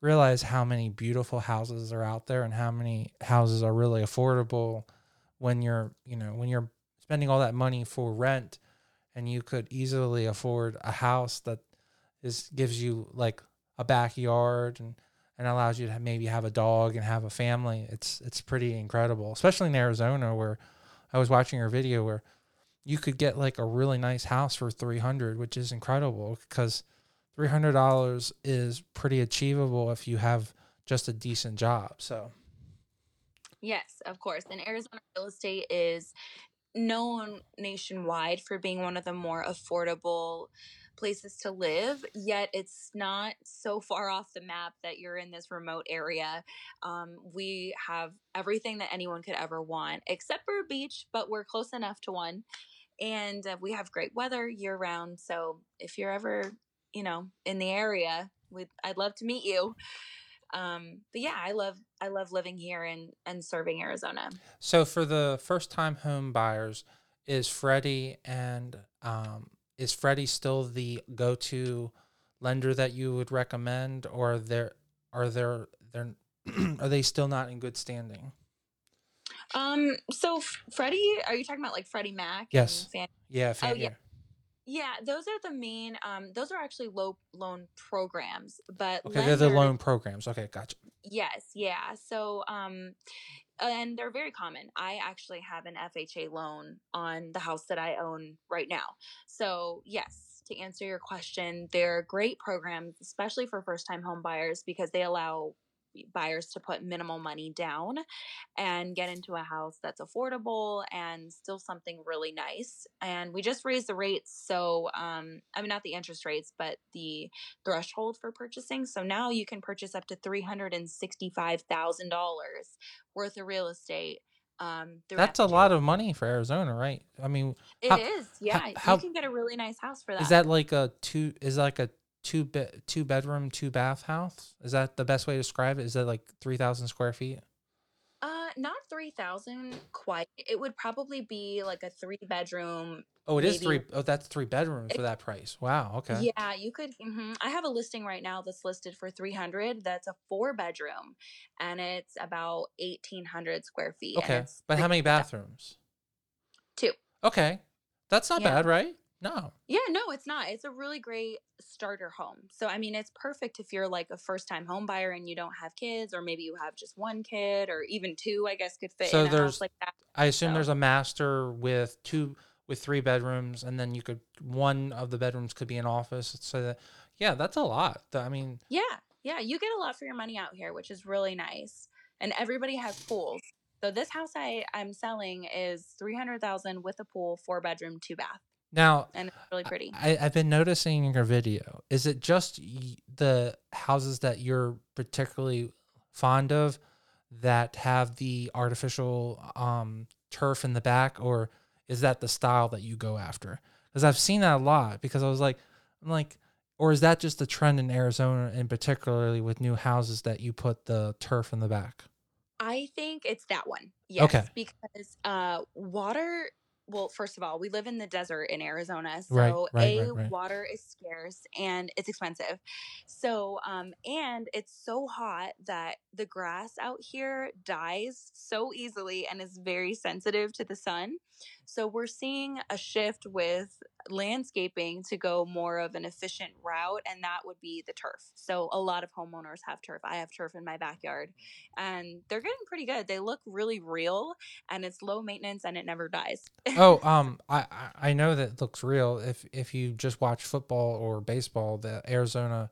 realize how many beautiful houses are out there and how many houses are really affordable when you're you know when you're spending all that money for rent and you could easily afford a house that is gives you like a backyard and and allows you to maybe have a dog and have a family. It's it's pretty incredible, especially in Arizona where I was watching your video where you could get like a really nice house for 300, which is incredible because $300 is pretty achievable if you have just a decent job. So Yes, of course. And Arizona real estate is known nationwide for being one of the more affordable places to live, yet it's not so far off the map that you're in this remote area. Um, we have everything that anyone could ever want, except for a beach, but we're close enough to one. And uh, we have great weather year round. So if you're ever, you know, in the area, I'd love to meet you. Um, but yeah, I love I love living here and and serving Arizona. So for the first time home buyers, is Freddie and um, is Freddie still the go to lender that you would recommend, or are there are there there are they still not in good standing? Um. So Freddie, are you talking about like Freddie Mac? Yes. Yeah. Fan- oh yeah. Yeah, those are the main. Um, those are actually low loan programs, but okay, lenders, they're the loan programs. Okay, gotcha. Yes, yeah. So, um, and they're very common. I actually have an FHA loan on the house that I own right now. So, yes, to answer your question, they're great programs, especially for first time home buyers, because they allow buyers to put minimal money down and get into a house that's affordable and still something really nice. And we just raised the rates. So, um, I mean, not the interest rates, but the threshold for purchasing. So now you can purchase up to $365,000 worth of real estate. Um, That's a lot of money for Arizona, right? I mean, it how, is. Yeah, how, you can get a really nice house for that. Is that like a two? Is like a two bed two bedroom two bath house is that the best way to describe it? Is that like 3000 square feet? Uh not 3000 quite. It would probably be like a three bedroom oh it maybe. is three oh that's three bedrooms for that price. Wow okay. Yeah you could mm-hmm. i have a listing right now that's listed for 300 that's a four bedroom and it's about 1800 square feet okay but how many bathrooms? Two. Okay that's not yeah. bad right no. Yeah, no, it's not. It's a really great starter home. So, I mean, it's perfect if you're like a first time home buyer and you don't have kids, or maybe you have just one kid, or even two, I guess, could fit so house like that. I assume so. there's a master with two, with three bedrooms, and then you could, one of the bedrooms could be an office. So, that, yeah, that's a lot. I mean, yeah, yeah, you get a lot for your money out here, which is really nice. And everybody has pools. So, this house I, I'm selling is 300000 with a pool, four bedroom, two bath. Now, and it's really pretty. I, have been noticing in your video, is it just the houses that you're particularly fond of that have the artificial um, turf in the back, or is that the style that you go after? Because I've seen that a lot. Because I was like, I'm like, or is that just the trend in Arizona, and particularly with new houses that you put the turf in the back? I think it's that one. Yes, okay. Because uh, water well, first of all, we live in the desert in Arizona, so Right, right, a right, water is scarce and it's expensive. So, um, and it's so hot that the grass out here dies so easily and is very sensitive to the sun. So we're seeing a shift with landscaping to go more of an efficient route, and that would be the turf. So a lot of homeowners have turf. I have turf in my backyard, and they're getting pretty good. They look really real, and it's low maintenance, and it never dies. Oh, um, I I know that looks real. If if you just watch football or baseball, the Arizona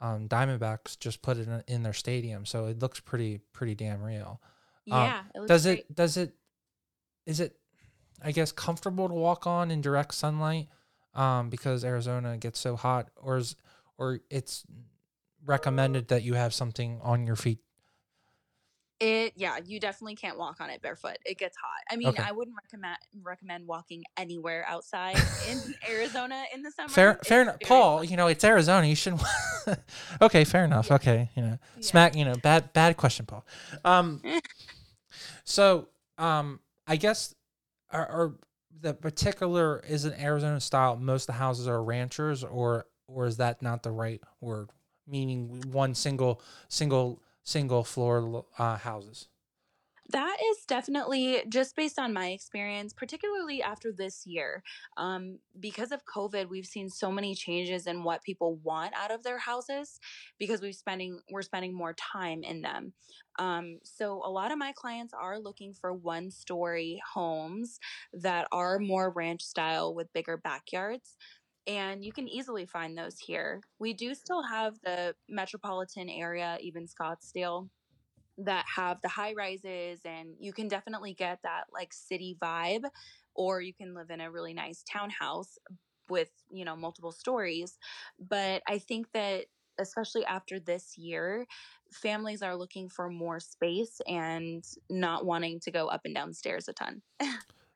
um, Diamondbacks just put it in, in their stadium, so it looks pretty pretty damn real. Um, yeah, it looks does great. it does it is it I guess comfortable to walk on in direct sunlight um, because Arizona gets so hot, or is or it's recommended that you have something on your feet. It yeah, you definitely can't walk on it barefoot. It gets hot. I mean, Okay. I wouldn't recommend recommend walking anywhere outside in Arizona in the summer. Fair, fair enough, Paul. You know it's Arizona. You shouldn't. okay, fair enough. Yeah. Okay, you know, Yeah. smack. You know, bad, bad question, Paul. Um, so um, I guess are, are the particular is an Arizona style. Most of the houses are ranchers, or or is that not the right word? Meaning one single, single, single floor uh, houses. That is definitely just based on my experience, particularly after this year. Um, because of COVID, we've seen so many changes in what people want out of their houses because we've spending we're spending more time in them. Um, so a lot of my clients are looking for one story homes that are more ranch style with bigger backyards. And you can easily find those here. We do still have the metropolitan area, even Scottsdale, that have the high rises and you can definitely get that like city vibe or you can live in a really nice townhouse with you know multiple stories but i think that especially after this year families are looking for more space and not wanting to go up and down stairs a ton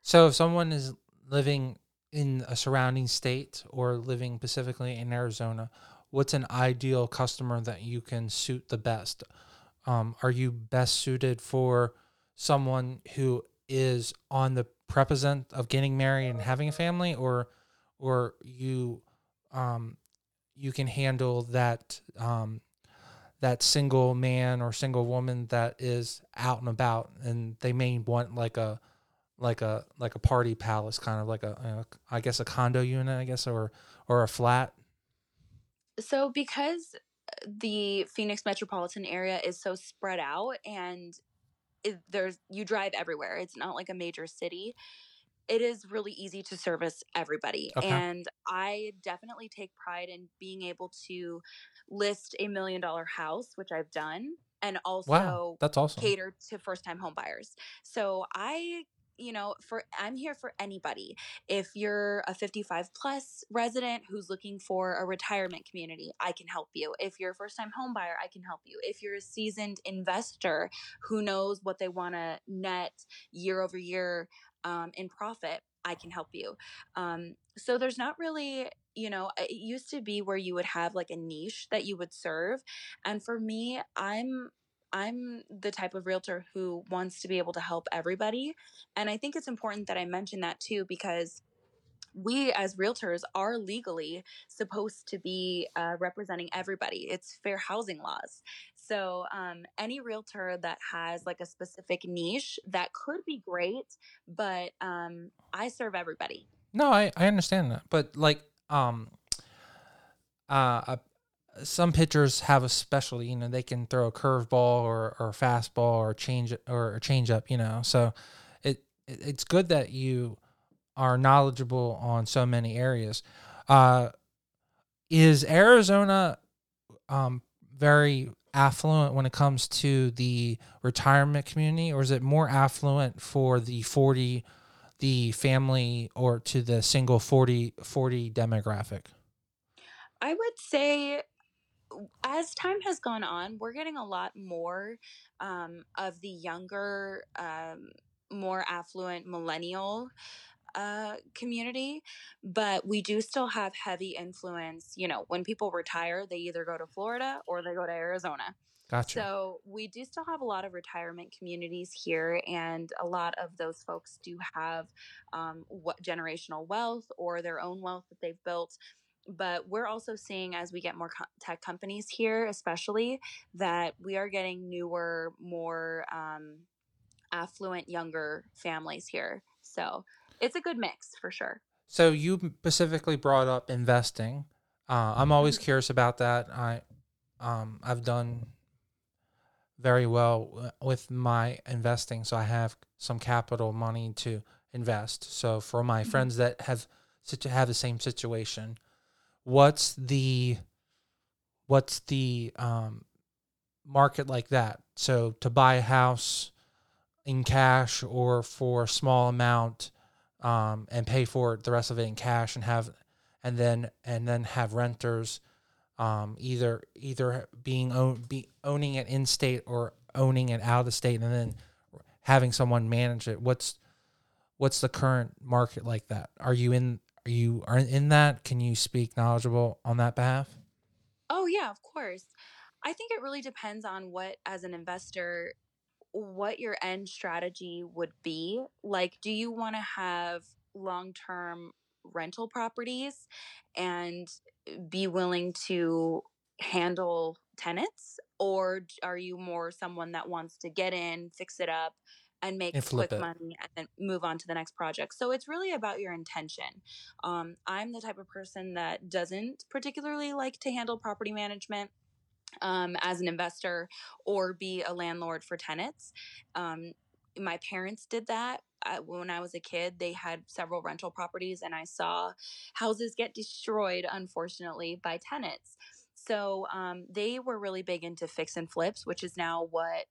So if someone is living in a surrounding state or living specifically in Arizona, what's an ideal customer that you can suit the best? Um, are you best suited for someone who is on the prepresent of getting married and having a family, or or you um, you can handle that um, that single man or single woman that is out and about and they may want like a like a like a party palace kind of like a uh, guess a condo unit I guess or or a flat? So because the phoenix metropolitan area is so spread out and it, there's you drive everywhere it's not like a major city it is really easy to service everybody Okay. and i definitely take pride in being able to list a million dollar house which i've done and also wow that's awesome cater to first time home buyers. So I you know for i'm here for anybody. If you're a 55 plus resident who's looking for a retirement community i can help you. If you're a first time home buyer i can help you. If you're a seasoned investor who knows what they want to net year over year um, in profit i can help you. Um, so there's not really you know it used to be where you would have like a niche that you would serve. And for me i'm I'm the type of realtor who wants to be able to help everybody. And I think it's important that I mention that too, because we as realtors are legally supposed to be uh, representing everybody. It's fair housing laws. So, um, any realtor that has like a specific niche that could be great, but um, I serve everybody. no I I understand that but like um uh some pitchers have a specialty you know they can throw a curveball or or fastball or change or a change up you know. So it, it it's good that you are knowledgeable on so many areas. Uh is Arizona um very affluent when it comes to the retirement community or is it more affluent for the 40 the family or to the single 40 40 demographic? I would say as time has gone on, we're getting a lot more um, of the younger, um, more affluent millennial uh, community, but we do still have heavy influence. You know, when people retire, they either go to Florida or they go to Arizona. Gotcha. So we do still have a lot of retirement communities here, and a lot of those folks do have um, what generational wealth or their own wealth that they've built. But we're also seeing as we get more co- tech companies here, especially that we are getting newer, more um, affluent, younger families here. So it's a good mix for sure. So you specifically brought up investing. Uh, I'm always curious about that. I, um, I've done very well with my investing, so I have some capital money to invest. So for my Mhm. friends that have to have the same situation, what's the what's the um, market like that? So to buy a house in cash or for a small amount um, and pay for the rest of it in cash and have and then and then have renters um, either either being own, be owning it in state or owning it out of state and then having someone manage it what's what's the current market like that are you in are you are in that can you speak knowledgeable on that behalf Oh, yeah, of course. I think it really depends on what, as an investor, what your end strategy would be. Like, do you want to have long term rental properties and be willing to handle tenants? Or are you more someone that wants to get in, fix it up, and make And quick it. money and then move on to the next project? So it's really about your intention. Um, I'm the type of person that doesn't particularly like to handle property management um, as an investor or be a landlord for tenants. Um, my parents did that. Uh, when I was a kid, they had several rental properties, and I saw houses get destroyed, unfortunately, by tenants. So um, they were really big into fix and flips, which is now what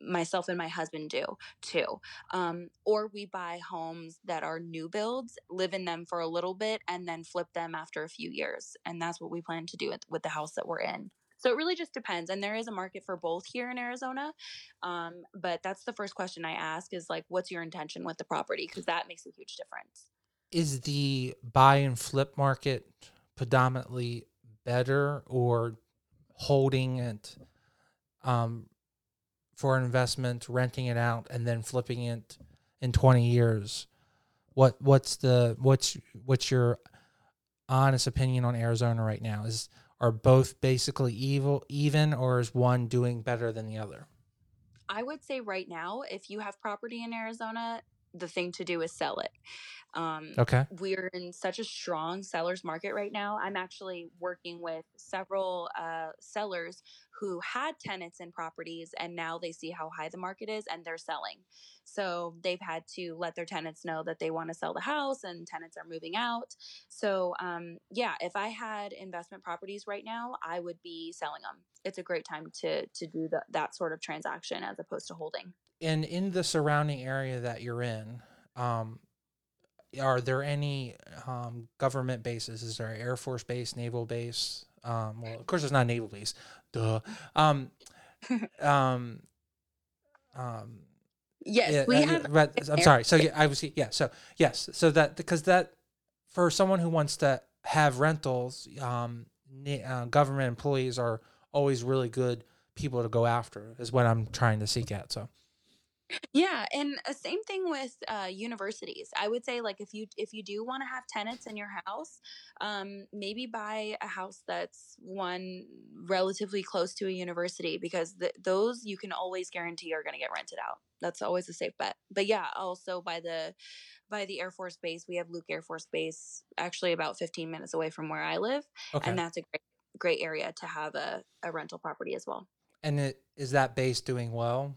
myself and my husband do too. Um, or we buy homes that are new builds, live in them for a little bit, and then flip them after a few years. And that's what we plan to do with, with the house that we're in. So it really just depends. And there is a market for both here in Arizona. Um, but that's the first question I ask is like, what's your intention with the property? Because that makes a huge difference. is the buy and flip market predominantly better or holding it um, for an investment, renting it out, and then flipping it in twenty years? What what's the what's what's your honest opinion on Arizona right now? Is are both basically evil even, or is one doing better than the other? I would say right now, if you have property in Arizona, the thing to do is sell it. Um, Okay. we're in such a strong sellers market right now. I'm actually working with several uh, sellers who had tenants in properties and now they see how high the market is and they're selling. So they've had to let their tenants know that they want to sell the house and tenants are moving out. So, um, yeah, if I had investment properties right now, I would be selling them. It's a great time to to do the, that sort of transaction as opposed to holding. and in the surrounding area that you're in, um, are there any um, government bases? Is there an Air Force base, naval base? Um, well, of course, there's not naval base. Duh. Um, um, um, Yes, yeah, we uh, have. but I'm sorry. So yeah, I was yeah. So yes. So that because that for someone who wants to have rentals, um, uh, government employees are always really good people to go after. Is what I'm trying to seek at. So Yeah, and uh, same thing with uh, universities. I would say like if you if you do want to have tenants in your house, um, maybe buy a house that's one relatively close to a university because th- those you can always guarantee are going to get rented out. That's always a safe bet. But yeah, also by the by the Air Force Base, we have Luke Air Force Base, actually about 15 minutes away from where I live, okay. and that's a great great area to have a, a rental property as well. And it, is that base doing well?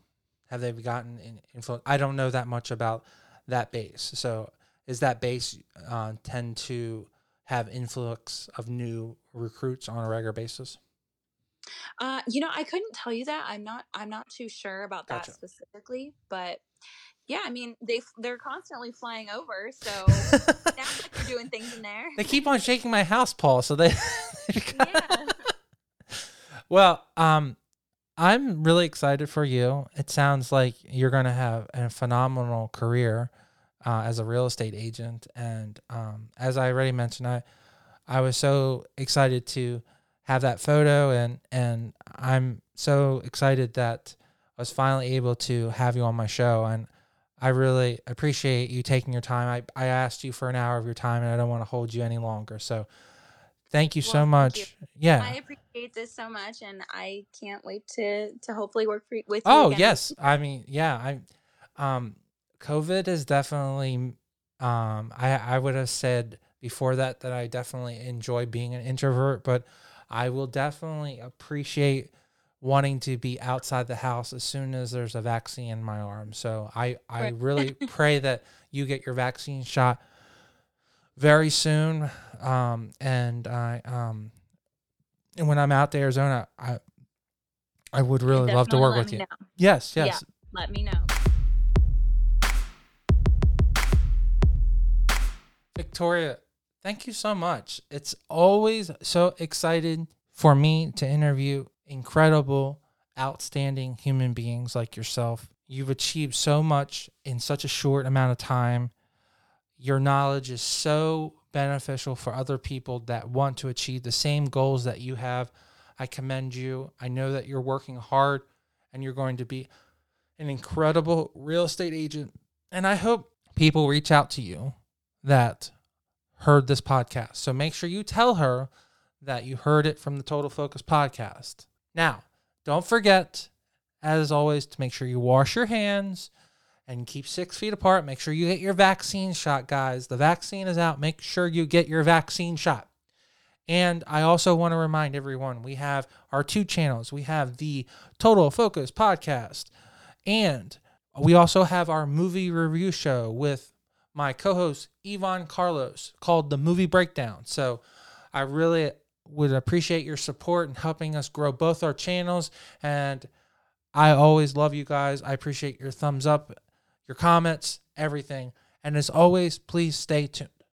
Have they gotten in, influence? I don't know that much about that base. So is that base uh, tend to have influx of new recruits on a regular basis? Uh, you know, I couldn't tell you that. I'm not. I'm not too sure about that Gotcha. specifically, but yeah, I mean, they they're constantly flying over, so sounds like they're doing things in there. they keep on shaking my house, Paul. So they. Yeah. well, um, I'm really excited for you. It sounds like you're going to have a phenomenal career uh, as a real estate agent, and um, as I already mentioned, I I was so excited to have that photo and and I'm so excited that I was finally able to have you on my show and I really appreciate you taking your time. I, I asked you for an hour of your time and I don't want to hold you any longer. So thank you Well, so much. you. Yeah. I appreciate this so much, and I can't wait to to hopefully work for, with you. Oh again. yes, I mean yeah, I um COVID is definitely um I I would have said before that that I definitely enjoy being an introvert, but I will definitely appreciate wanting to be outside the house as soon as there's a vaccine in my arm. So I I really pray that you get your vaccine shot very soon um and I um and when I'm out to Arizona I I would really love to work with you. know. Yes, Yeah. yes. Let me know. Victoria, thank you so much. It's always so excited for me to interview incredible, outstanding human beings like yourself. You've achieved so much in such a short amount of time. Your knowledge is so beneficial for other people that want to achieve the same goals that you have. I commend you. I know that you're working hard and you're going to be an incredible real estate agent. And I hope people reach out to you that heard this podcast. So make sure you tell her that you heard it from the Total Focus podcast. Now, don't forget, as always, to make sure you wash your hands and keep six feet apart. Make sure you get your vaccine shot, guys. The vaccine is out. Make sure you get your vaccine shot. And I also want to remind everyone we have our two channels. We have the Total Focus podcast, and we also have our movie review show with my co host, Yvonne Carlos, called The Movie Breakdown. So I really would appreciate your support and helping us grow both our channels. And I always love you guys. I appreciate your thumbs up, your comments, everything. And as always, please stay tuned.